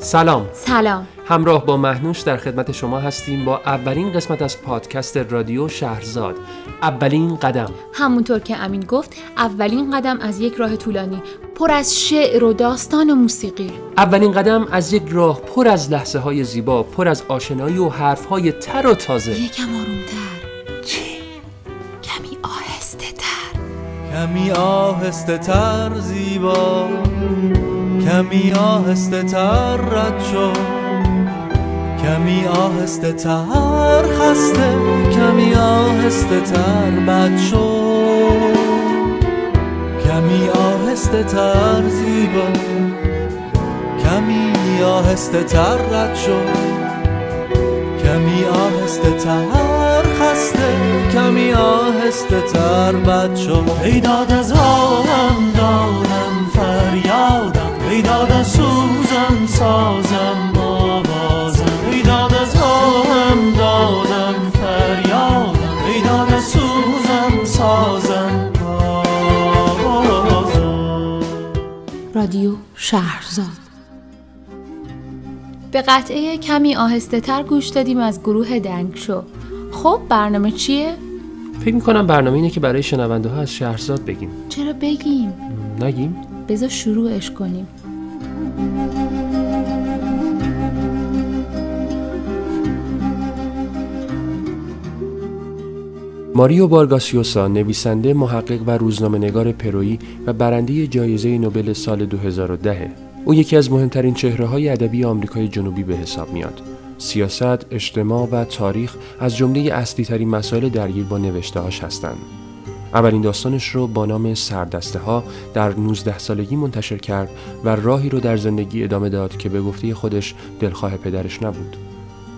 سلام. سلام. همراه با مهنوش در خدمت شما هستیم با اولین قسمت از پادکست رادیو شهرزاد. اولین قدم. همونطور که امین گفت اولین قدم از یک راه طولانی پر از شعر و داستان و موسیقی. اولین قدم از یک راه پر از لحظه های زیبا پر از آشنایی و حرف های تر و تازه. یکم آرومتر. چی؟ کمی آهسته تر کمی آهسته تر زیبا. کمی آهسته تر رد شو کمی آهسته تر خسته کمی آهسته تر بد شو کمی آهسته تر زیبا کمی آهسته تر رد شو کمی آهسته تر خسته کمی آهسته تر بد شو ایداد از راهم دادم از سوزم سازم آوازم. ایداد از راهم دادم فریادم. ایداد از سوزم سازم آوازم. رادیو شهرزاد. به قطعه کمی آهسته تر گوش دادیم از گروه دنگ شو. خب برنامه چیه؟ فکر می‌کنم برنامه اینه که برای شنونده ها از شهرزاد بگیم. چرا بگیم؟ نگیم؟ بذار شروعش کنیم. ماریو بارگاسیوسا نویسنده محقق و روزنامه نگار پرویی و برنده جایزه نوبل سال 2010 او یکی از مهمترین چهره های ادبی آمریکای جنوبی به حساب میاد سیاست، اجتماع و تاریخ از جمله اصلی ترین مسائل درگیر با نوشته هستند. اولین داستانش رو با نام سردسته ها در 19 سالگی منتشر کرد و راهی رو در زندگی ادامه داد که به گفته خودش دلخواه پدرش نبود.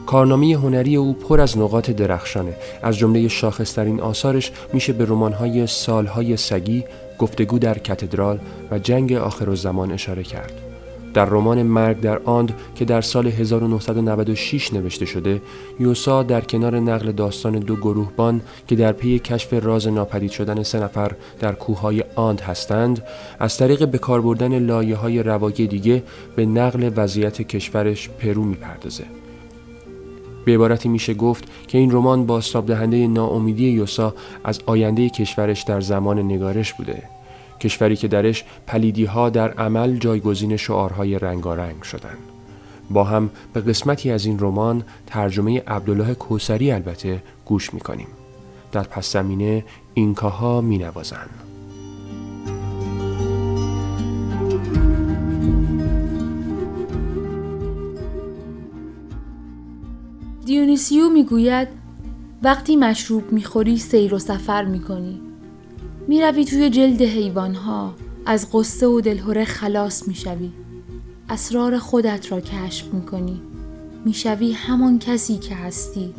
کارنامه هنری او پر از نقاط درخشانه از جمله شاخصترین آثارش میشه به رمان‌های سالهای سگی، گفتگو در کاتدرال و جنگ آخر زمان اشاره کرد. در رمان مرگ در آند که در سال 1996 نوشته شده، یوسا در کنار نقل داستان دو گروهبان که در پی کشف راز ناپدید شدن سه نفر در کوههای آند هستند، از طریق به کار بردن لایه‌های روایی دیگه به نقل وضعیت کشورش پرو می‌پردازه. به عبارتی میشه گفت که این رمان بازتاب دهنده ناامیدی یوسا از آینده کشورش در زمان نگارش بوده کشوری که درش پلیدی ها در عمل جایگزین شعارهای رنگارنگ شدند. با هم به قسمتی از این رمان ترجمه عبدالله کوسری البته گوش می‌کنیم. در پس زمینه اینکاها مینوازند. دیونیسیو می‌گوید وقتی مشروب می‌خوری سیر و سفر می‌کنی. می‌روی توی جلد حیوانها. از قصه و دلهوره خلاص می‌شوی. اسرار خودت را کشف می‌کنی. می‌شوی همان کسی که هستی.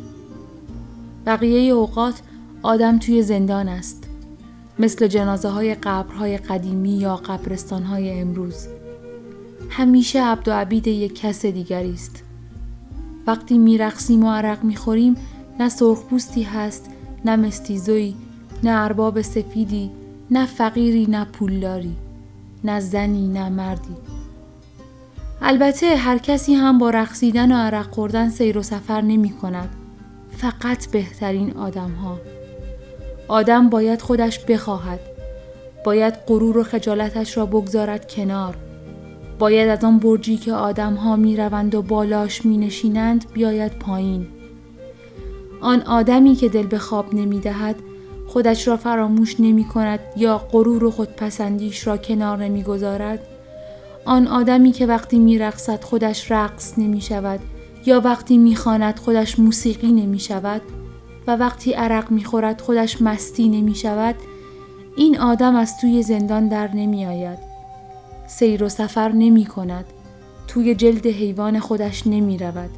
بقیه اوقات آدم توی زندان است. مثل جنازه های قبرهای قدیمی یا قبرستان های امروز. همیشه عبد و عبید یک کس دیگری است. وقتی میرقصیم و عرق می‌خوریم نه سرخپوستی هست نه مستیزوی نه ارباب سفیدی نه فقیری نه پولداری نه زنی نه مردی. البته هر کسی هم با رقصیدن و عرق خوردن سیر و سفر نمی کند. فقط بهترین آدم ها آدم باید خودش بخواهد. باید غرور و خجالتش را بگذارد کنار. باید از آن برجی که آدم ها می روند و بالاش می نشینند بیاید پایین. آن آدمی که دل به خواب نمی دهد خودش را فراموش نمی کند یا غرور و خودپسندیش را کنار نمی گذارد. آن آدمی که وقتی می رقصد خودش رقص نمی شود یا وقتی می خاند خودش موسیقی نمی شود و وقتی عرق می خورد خودش مستی نمی شود این آدم از توی زندان در نمی آید. سیر و سفر نمی کند. توی جلد حیوان خودش نمی رود.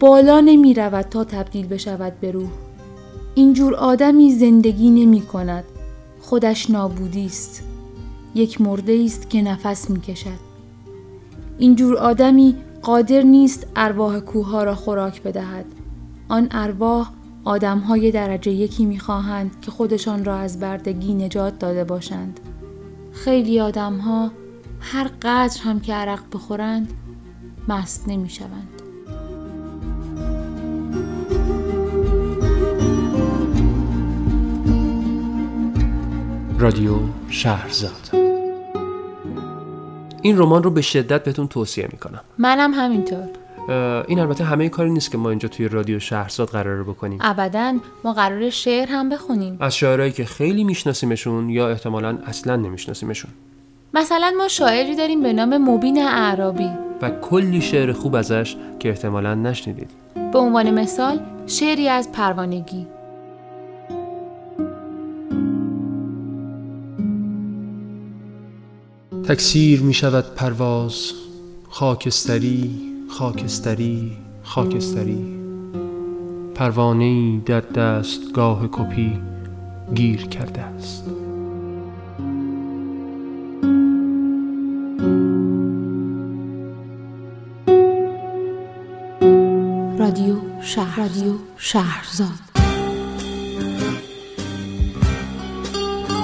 بالا نمی رود تا تبدیل بشود به روح. اینجور آدمی زندگی نمی کند. خودش نابودی است. یک مرده است که نفس می کشد. اینجور آدمی قادر نیست ارواح کوه را خوراک بدهد. آن ارواح آدمهای درجه یکی می‌خواهند که خودشان را از بردگی نجات داده باشند. خیلی آدمها هر قدر هم که عرق بخورند مست نمی شوند. رادیو شهرزاد. این رمان رو به شدت بهتون توصیه می‌کنم. منم همینطور. این البته همه کاری نیست که ما اینجا توی رادیو شهرزاد قراره بکنیم. ابدا ما قرار شعر هم بخونیم. از شاعرایی که خیلی میشناسیمشون یا احتمالا اصلا نمیشناسیمشون. مثلا ما شاعری داریم به نام مبین اعرابی. و کلی شعر خوب ازش که احتمالا نشنیدید. به عنوان مثال شعری از پروانگی. تکثیر می شود پرواز خاکستری خاکستری خاکستری. پروانه در دستگاه کپی گیر کرده است. رادیو شهر رادیو شهرزاد.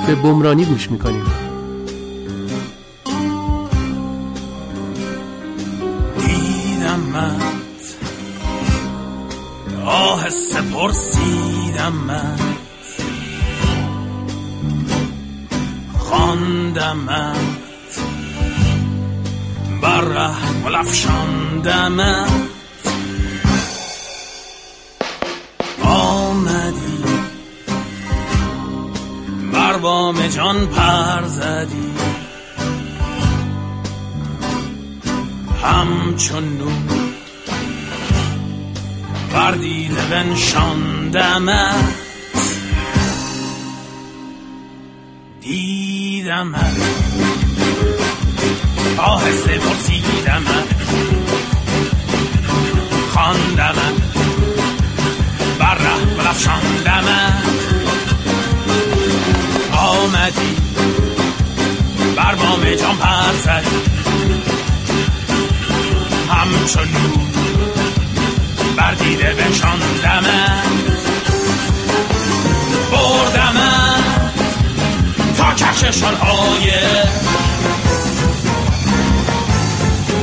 به بمرانی گوش می‌کنیم آهسته پرسیدمت خواندمت بر رحم لفشاندمت آمدی. بر بام جان پر زدی. همچون نور. بر دیده بنشاندمت دیدمت آهسته پرسیدمت خواندمت بر ره بلفشاندمت آمدی. بر بام جان پر زدی همچون دیده بنشاندمت بردمت تا کهکشان های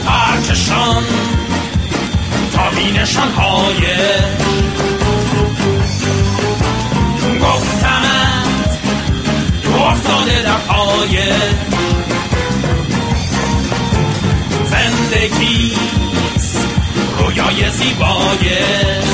پرکشان تا بینشان های گفتمت تو افتاده در پای رویای زیبایش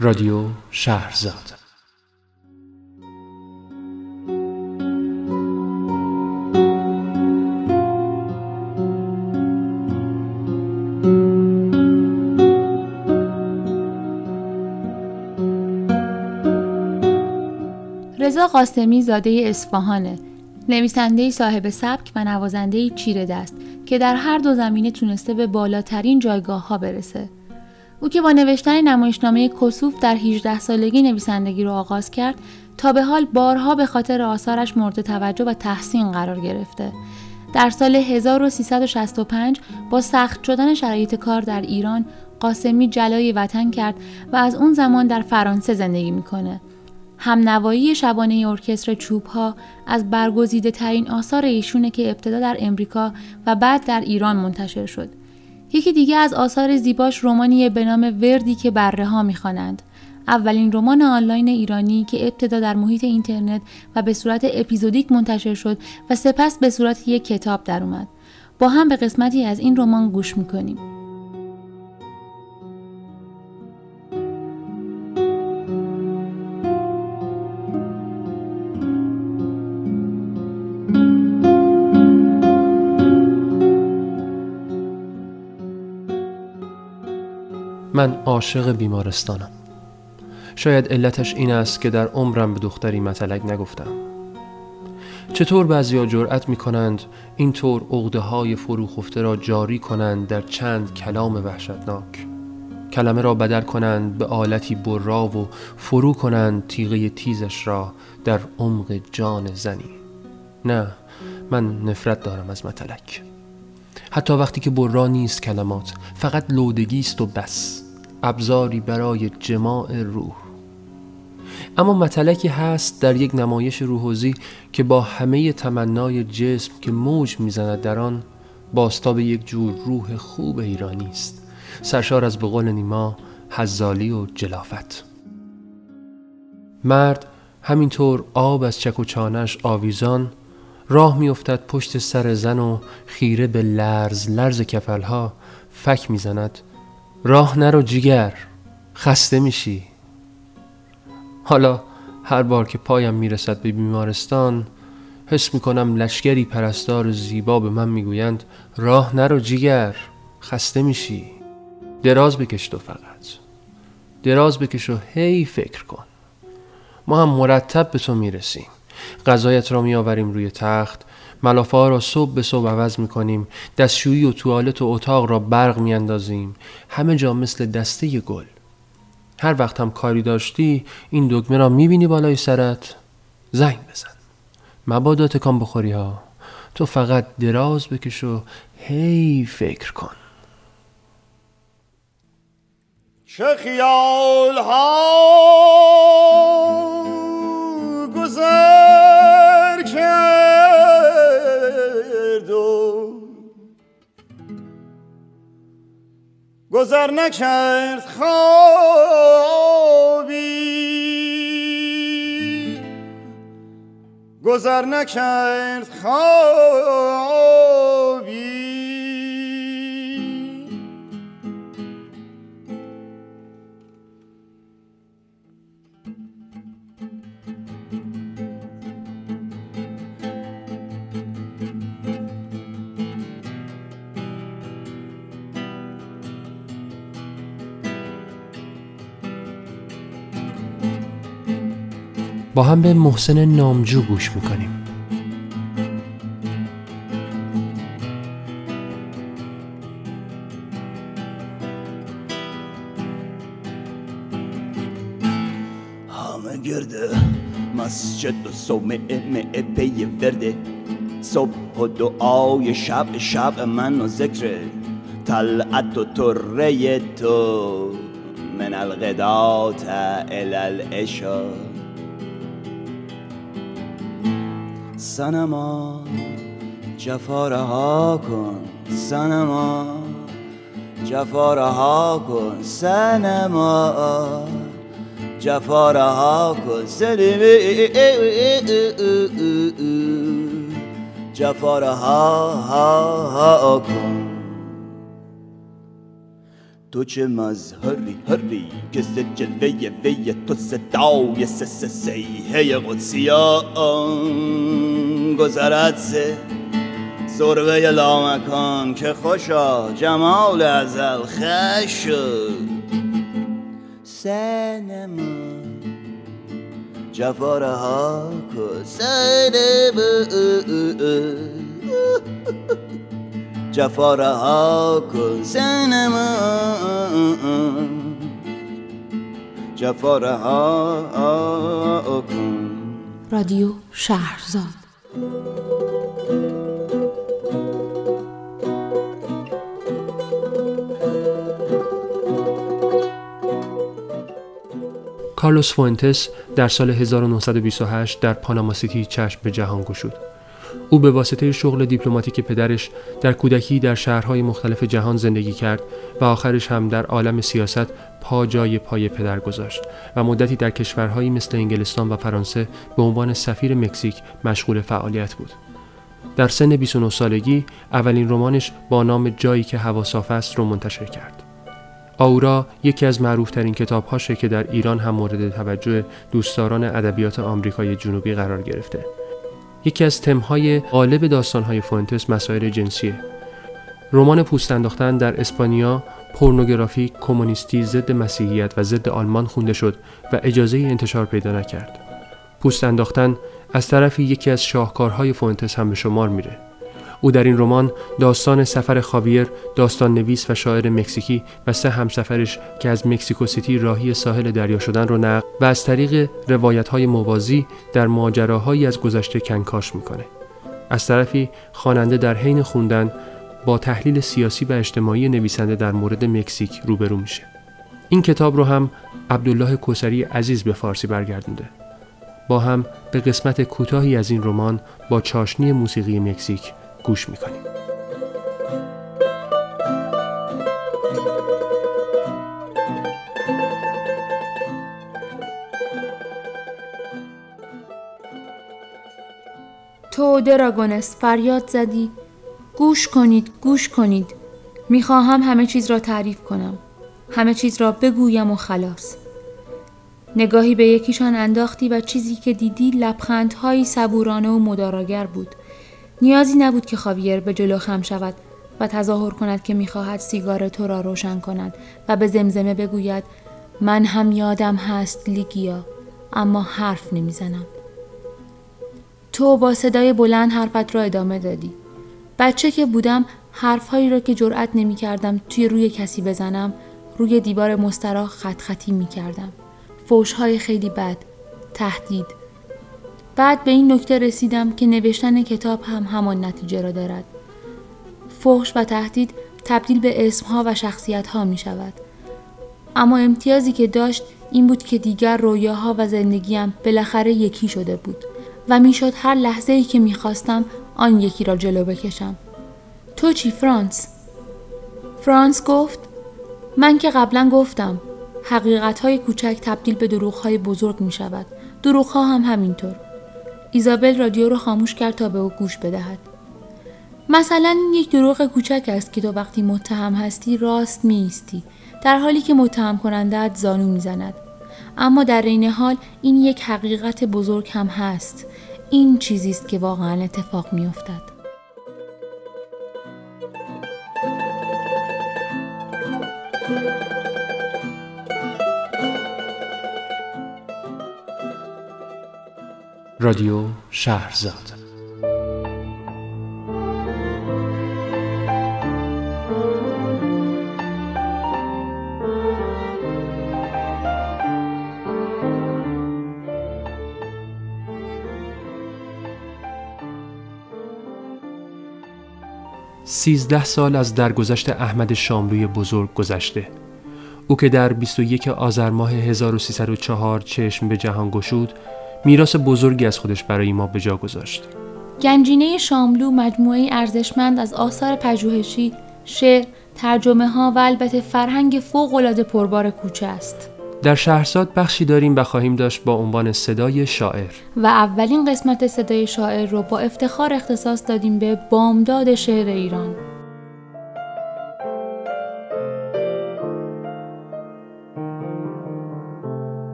رادیو شهرزاد. قاسمی زاده اصفهانه. نویسنده صاحب سبک و نوازنده چیره دست که در هر دو زمینه تونسته به بالاترین جایگاه ها برسه. او که با نوشتن نمایشنامه کسوف در 18 سالگی نویسندگی رو آغاز کرد تا به حال بارها به خاطر آثارش مورد توجه و تحسین قرار گرفته. در سال 1365 با سخت شدن شرایط کار در ایران قاسمی جلای وطن کرد و از اون زمان در فرانسه زندگی می‌کنه. هم نوایی شبانه ارکستر چوب ها از برگزیده ترین آثار ایشونه که ابتدا در امریکا و بعد در ایران منتشر شد. یکی دیگه از آثار زیباش رومانیه به نام وردی که بره ها می‌خوانند. اولین رمان آنلاین ایرانی که ابتدا در محیط اینترنت و به صورت اپیزودیک منتشر شد و سپس به صورت یک کتاب در اومد. با هم به قسمتی از این رمان گوش می‌کنیم. من عاشق بیمارستانم. شاید علتش این است که در عمرم به دختری متلک نگفتم. چطور بعضیا جرأت می کنند اینطور عقده های فروخفته را جاری کنند در چند کلام وحشتناک؟ کلمه را بدل کنند به آلتی برا و فرو کنند تیغه تیزش را در عمق جان زنی. نه من نفرت دارم از متلک. حتی وقتی که برا نیست کلمات فقط لودگی است و بس. ابزاری برای جماع روح. اما متلکی هست در یک نمایش روحوزی که با همه تمنای جسم که موج می‌زند در آن باستاب یک جور روح خوب ایرانی است. سرشار از بقول نیما حزالی و جلافت. مرد همینطور آب از چک و چانش آویزان راه میافتد پشت سر زن و خیره به لرز لرز کفلها فک می‌زند. راه نرو جیگر خسته میشی. حالا هر بار که پایم می‌رسد به بیمارستان حس می‌کنم لشگری پرستار زیبا به من می‌گویند راه نرو جیگر خسته میشی. دراز بکش تو فقط. دراز بکش و هی فکر کن. ما هم مرتب به تو می‌رسیم. غذایت را میآوریم روی تخت. ملافه ها را صبح به صبح عوض می کنیم دستشویی و توالت و اتاق را برق می اندازیم همه جا مثل دسته گل. هر وقت هم کاری داشتی این دکمه را می بینی بالای سرت. زنگ بزن. مبادا تکان بخوری ها. تو فقط دراز بکش و هی فکر کن. چه خیال ها گذر نکرد خوابی. گذر نکرد خوابی. با هم به محسن نامجو گوش می‌کنیم. همه گرده مسجد و صومعه معه پی ورده. صبح و دعای شب شب من و ذکر طلعت و طره تو. من الغدات الى سنما جفا رها کن سنما جفا رها کن سنما جفا رها کن سنما جفا رها کن. تو چه مظهری هری که ز جلوه وی تو صدای سس سیحه قدسیان. گذرد سه سربه لامکان که خوشا جمال ازل خش شد. سنما جفا رها کن. سنما جفا رها کن. سنما جفا رها کن. رادیو شهرزاد کارلوس فوئنتس در سال 1928 در پاناما سیتی چشم به جهان گشود. او به واسطه شغل دیپلماتیک پدرش در کودکی در شهرهای مختلف جهان زندگی کرد و آخرش هم در عالم سیاست پا جای پای پدر گذاشت و مدتی در کشورهایی مثل انگلستان و فرانسه به عنوان سفیر مکزیک مشغول فعالیت بود. در سن 29 سالگی اولین رمانش با نام جایی که هوا صاف است رو منتشر کرد. آورا یکی از معروفترین کتابهاشه که در ایران هم مورد توجه دوستداران ادبیات آمریکای جنوبی قرار گرفته. یکی از تمهای غالب داستانهای فونتس مسائل جنسیه. رمان پوست انداختن در اسپانیا پورنوگرافی کمونیستی ضد مسیحیت و ضد آلمان خونده شد و اجازه انتشار پیدا نکرد. پوست انداختن از طرفی یکی از شاهکارهای فونتس هم به شمار میره. او در این رمان داستان سفر خاویر، داستان نویس و شاعر مکزیکی و سه همسفرش که از مکزیکو سیتی راهی ساحل دریا شدن رو نقل و از طریق روایت های موازی در ماجراهایی از گذشته کنکاش می‌کنه. از طرفی خواننده در حین خوندن با تحلیل سیاسی و اجتماعی نویسنده در مورد مکزیک روبرو میشه. این کتاب رو هم عبدالله کوسری عزیز به فارسی برگردونده. با هم به قسمت کوتاهی از این رمان با چاشنی موسیقی مکزیک گوش می‌کنیم. تو دراگونس فریاد زدی. گوش کنید گوش کنید. می‌خواهم همه چیز را تعریف کنم. همه چیز را بگویم و خلاص. نگاهی به یکیشان انداختی و چیزی که دیدی لبخندهایی صبورانه و مداراگر بود. نیازی نبود که خاویر به جلو خم شود و تظاهر کند که می‌خواهد سیگار تو را روشن کند و به زمزمه بگوید من هم یادم هست لیگیا اما حرف نمی‌زنم تو با صدای بلند حرفت را ادامه دادی بچه که بودم حرفهایی را که جرأت نمی کردم توی روی کسی بزنم روی دیوار مستراح خط خطی می کردم. فوشهای خیلی بد. تهدید. بعد به این نکته رسیدم که نوشتن کتاب هم همان نتیجه را دارد. فحش و تهدید تبدیل به اسمها و شخصیتها می شود. اما امتیازی که داشت این بود که دیگر رویاها و زندگیم بالاخره یکی شده بود و می‌شد هر لحظه ای که می‌خواستم آن یکی را جلو بکشم. تو چی فرانس؟ فرانس گفت من که قبلا گفتم حقیقت های کوچک تبدیل به دروغ های بزرگ می شود. دروغ ها هم همینطور. ایزابل رادیو رو خاموش کرد تا به او گوش بدهد. مثلا این یک دروغ کوچک است که تو وقتی متهم هستی راست میستی در حالی که متهم کنندت زانو می‌زند. اما در این حال این یک حقیقت بزرگ هم هست. این چیزی است که واقعا اتفاق میافتد. رادیو شهرزاد. سیزده سال از درگذشت احمد شاملوی بزرگ گذشته. او که در 21 آذر ماه 1304 چشم به جهان گشود میراث بزرگی از خودش برای ما به جا گذاشت. گنجینه شاملو مجموعه ارزشمند از آثار پژوهشی، شعر، ترجمه ها و البته فرهنگ فوق پربار کوچه است. در شهرزاد بخشی داریم و خواهیم داشت با عنوان صدای شاعر و اولین قسمت صدای شاعر رو با افتخار اختصاص دادیم به بامداد شعر ایران.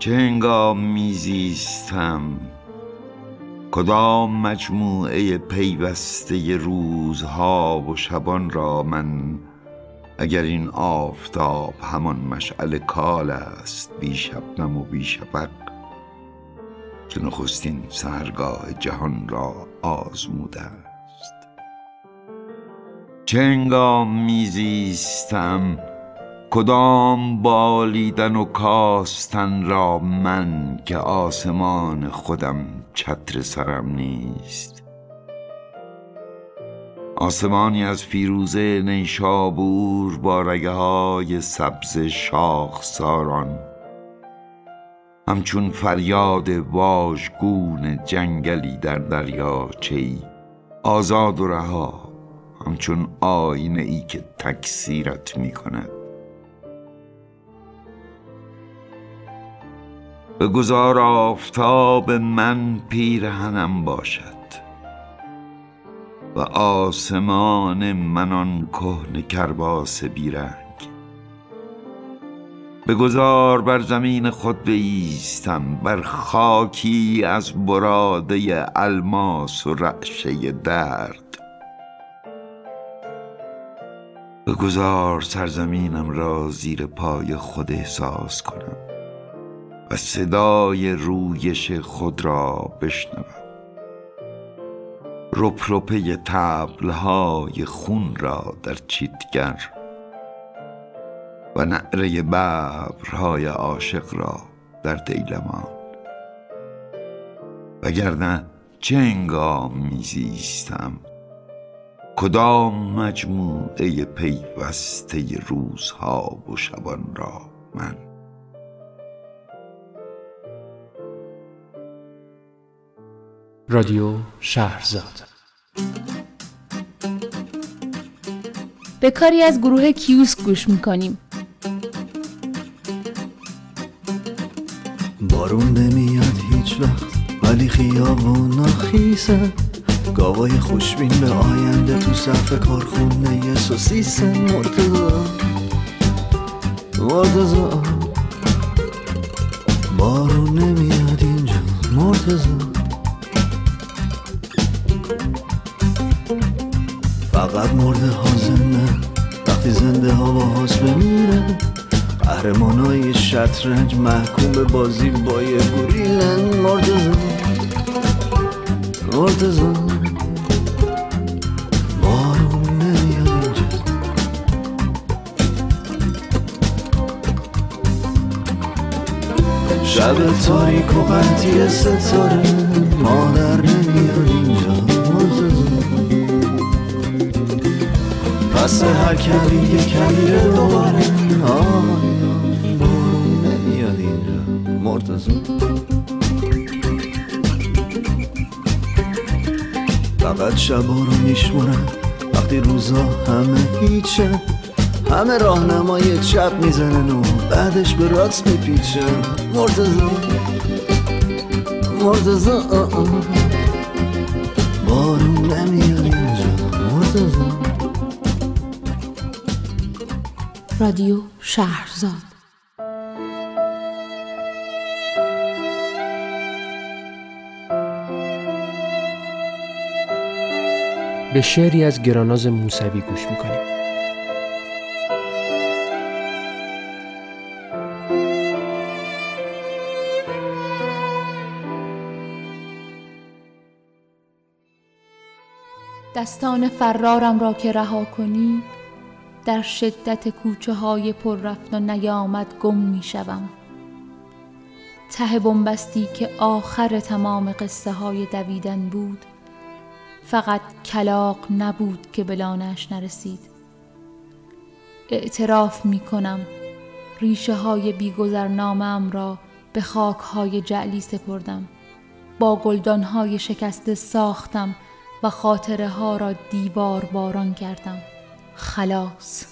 چه هنگام میزیستم؟ کدام مجموعه پیوسته روزها و شبان را من اگر این آفتاب همان مشعل کال است بی شبنم و بی شفق که نخستین سهرگاه جهان را آزموده است. چه هنگام میزیستم؟ کدام بالیدن و کاستن را من که آسمان خودم چتر سرم نیست؟ آسمانی از فیروزه نیشابور با رگه های سبز شاخ ساران همچون فریاد واژگون جنگلی در دریاچه آزاد و رها همچون آینه ای که تکثیرت می کند به گذار آفتاب من پیرهنم باشد و آسمان من آن کهن کرباس بیرنگ. به گذار بر زمین خود بیستم بر خاکی از براده الماس و رعشه درد. به گذار سرزمینم را زیر پای خود احساس کنم. و صدای رویش خود را بشنوم. رپرپه تبلهای خون را در چیتگر و نعره ببرهای عاشق را در دیلمان. وگرنه چه انگام میزیستم؟ کدام مجموعه پیوسته روزها و شبان را من؟ رادیو شهرزاد. به کاری از گروه کیوس گوش می‌کنیم. بارون نمیاد هیچ وقت ولی خیابون خیسه گاوای خوشبین به آینده تو صف کارخونه یه سوسیس مرتضا مرتضا بارون نمیاد اینجا مرتضا فقط مرده ها زنده. وقتی زنده ها با هاس بمیره قهرمانای شطرنج محکوم به بازی با یه گوریلن. مرتضا بارون نمیاد اینجا. شب تاریک و قطعی ستاره مادر پس هر کمی یه کمی دوباره. آیا بارون نمیاد اینجا مرتضا فقط شبا رو میشمونم وقتی روزا همه هیچه همه راهنمای چپ می‌زنن و بعدش به راست میپیچن آه آه. بارون نمیاد اینجا. مرتضا رادیو شهرزاد. به شعری از گراناز موسوی گوش می‌کنیم. دستان فرارم را که رها کنی در شدت کوچه های پر رفت و نیامد گم می شوم ته بنبستی که آخر تمام قصه های دویدن بود فقط کلاق نبود که بلانش نرسید. اعتراف می کنم ریشه های بیگذرنامم را به خاک های جعلی سپردم با گلدان های شکسته ساختم و خاطره ها را دیوار باران کردم. خلاص.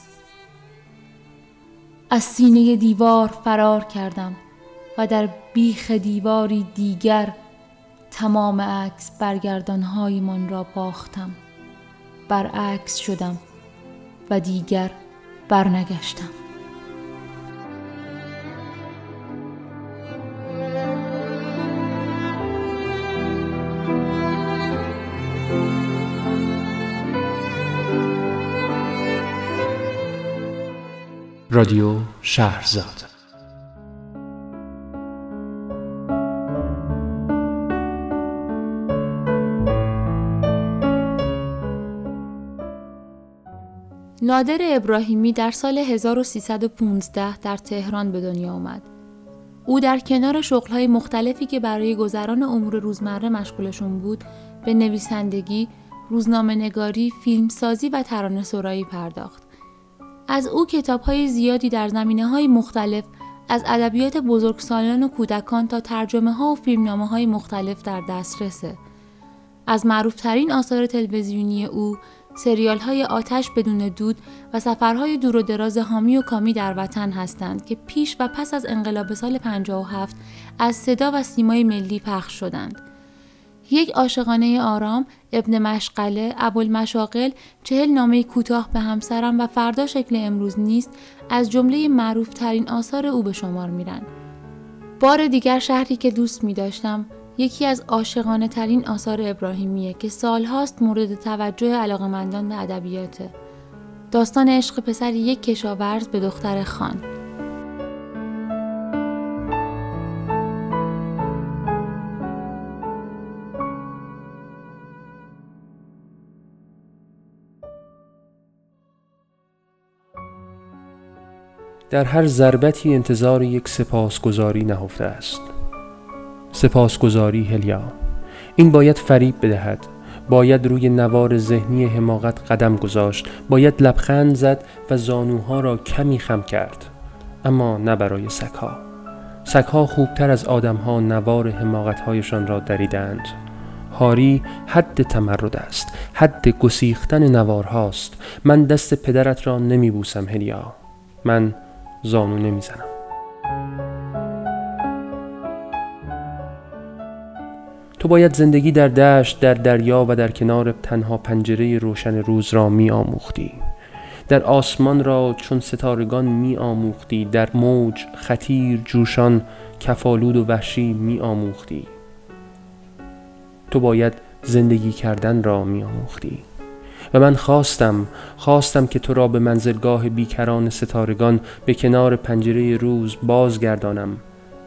از سینه دیوار فرار کردم و در بیخ دیواری دیگر تمام عکس برگردانهایمان را باختم. برعکس شدم و دیگر برنگشتم. رادیو شهرزاد نادر ابراهیمی در سال 1315 در تهران به دنیا آمد. او در کنار شغلهای مختلفی که برای گذران امور روزمره مشغولشون بود به نویسندگی، روزنامه نگاری، فیلمسازی و ترانه سرایی پرداخت. از او کتابهای زیادی در زمینه های مختلف از ادبیات بزرگسالان و کودکان تا ترجمه ها و فیلمنامه های مختلف در دسترسه. از معروفترین آثار تلویزیونی او سریال های آتش بدون دود و سفرهای دور و دراز حامی و کامی در وطن هستند که پیش و پس از انقلاب سال 57 از صدا و سیمای ملی پخش شدند. یک عاشقانه آرام، ابن مشغله، ابوالمشاغل، چهل نامه کوتاه به همسرم و فردا شکل امروز نیست از جمله معروف ترین آثار او به شمار میرن. بار دیگر شهری که دوست می داشتم یکی از عاشقانه ترین آثار ابراهیمیه که سالهاست مورد توجه علاقمندان به ادبیاته. داستان عشق پسر یک کشاورز به دختر خان. در هر ضربتی انتظار یک سپاسگزاری نهفته است. سپاسگزاری هلیا این باید فریب بدهد. باید روی نوار ذهنی حماقت قدم گذاشت. باید لبخند زد و زانوها را کمی خم کرد. اما نه برای سگها. سگها خوبتر از آدمها نوار حماقتهایشان را دریدند. هاری حد تمرد است. حد گسیختن نوارهاست. من دست پدرت را نمی بوسم هلیا. من زانو نمی‌زنم. تو باید زندگی در دشت در دریا و در کنار تنها پنجره روشن روز را می آموختی در آسمان را چون ستارگان می آموختی در موج خطیر جوشان کفالود و وحشی می آموختی تو باید زندگی کردن را می آموختی و من خواستم خواستم که تو را به منزلگاه بیکران ستارگان به کنار پنجره روز بازگردانم.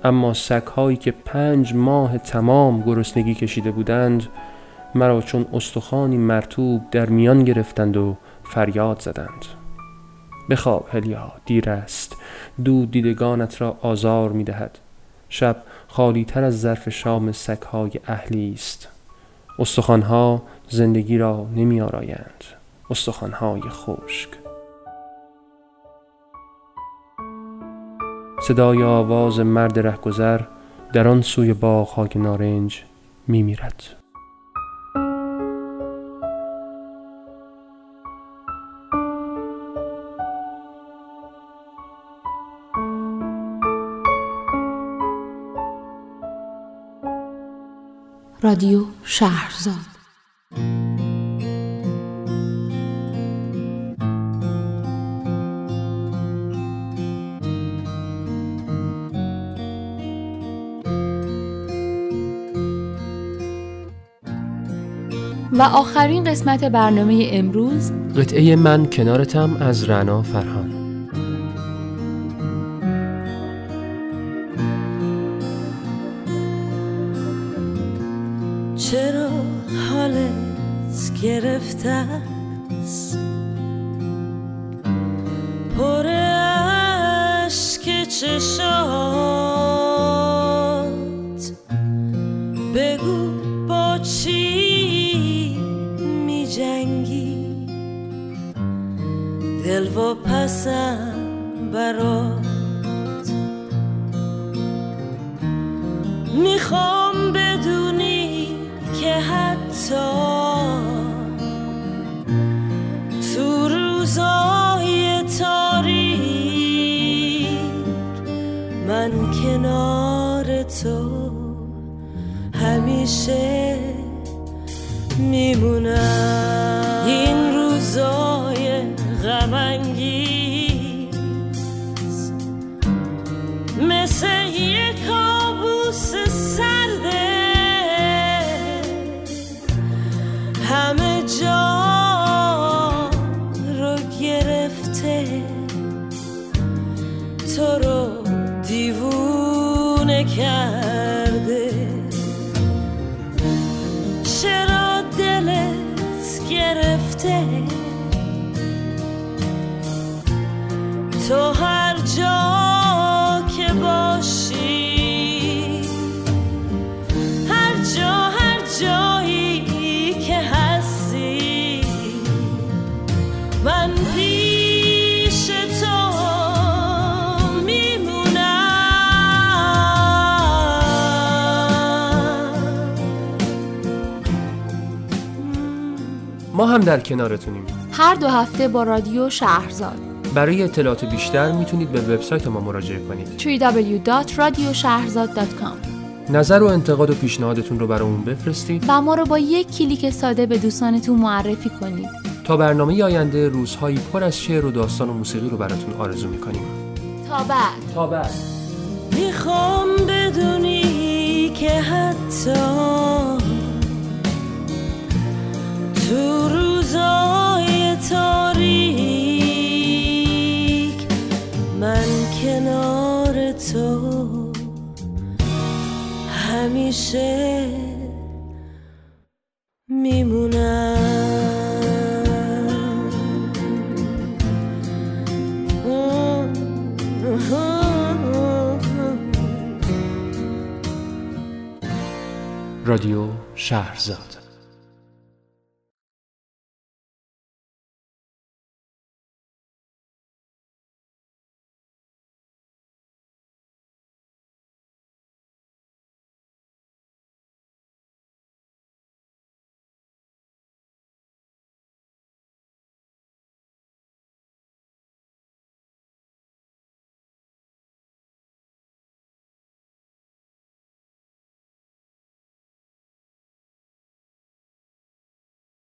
اما سگهایی که پنج ماه تمام گرسنگی کشیده بودند مرا چون استخوانی مرتوب در میان گرفتند و فریاد زدند. بخواب هلیا دیر است. دود دیدگانت را آزار می دهد شب خالی تر از ظرف شام سگهای اهلی است. استخوانها زندگی را نمی آرایند استخوانهای خشک صدای آواز مرد رهگذر در آن سوی باغهای نارنج می میرد. رادیو شهرزاد و آخرین قسمت برنامه امروز قطعه من کنارتم از رنا فرهان. می‌خوام بدونی که حتی تو روزای تاریک من کنار تو همیشه میمونم. تو هر جا که باشی هر جا هر جایی که هستی من پیش تو میمونم. ما هم در کنارتونیم. هر دو هفته با رادیو شهرزاد. برای اطلاعات بیشتر می‌تونید به وبسایت ما مراجعه کنید. www.radioshaherzad.com نظر و انتقاد و پیشنهادتون رو برامون بفرستید. و ما رو با یک کلیک ساده به دوستانتون معرفی کنید. تا برنامه آینده روزهایی پر از شعر و داستان و موسیقی رو براتون آرزو می‌کنیم. تا بعد. تا بعد. می‌خوام بدونی که حتی تو روزای تاریک همیشه میمونم. رادیو شهرزاد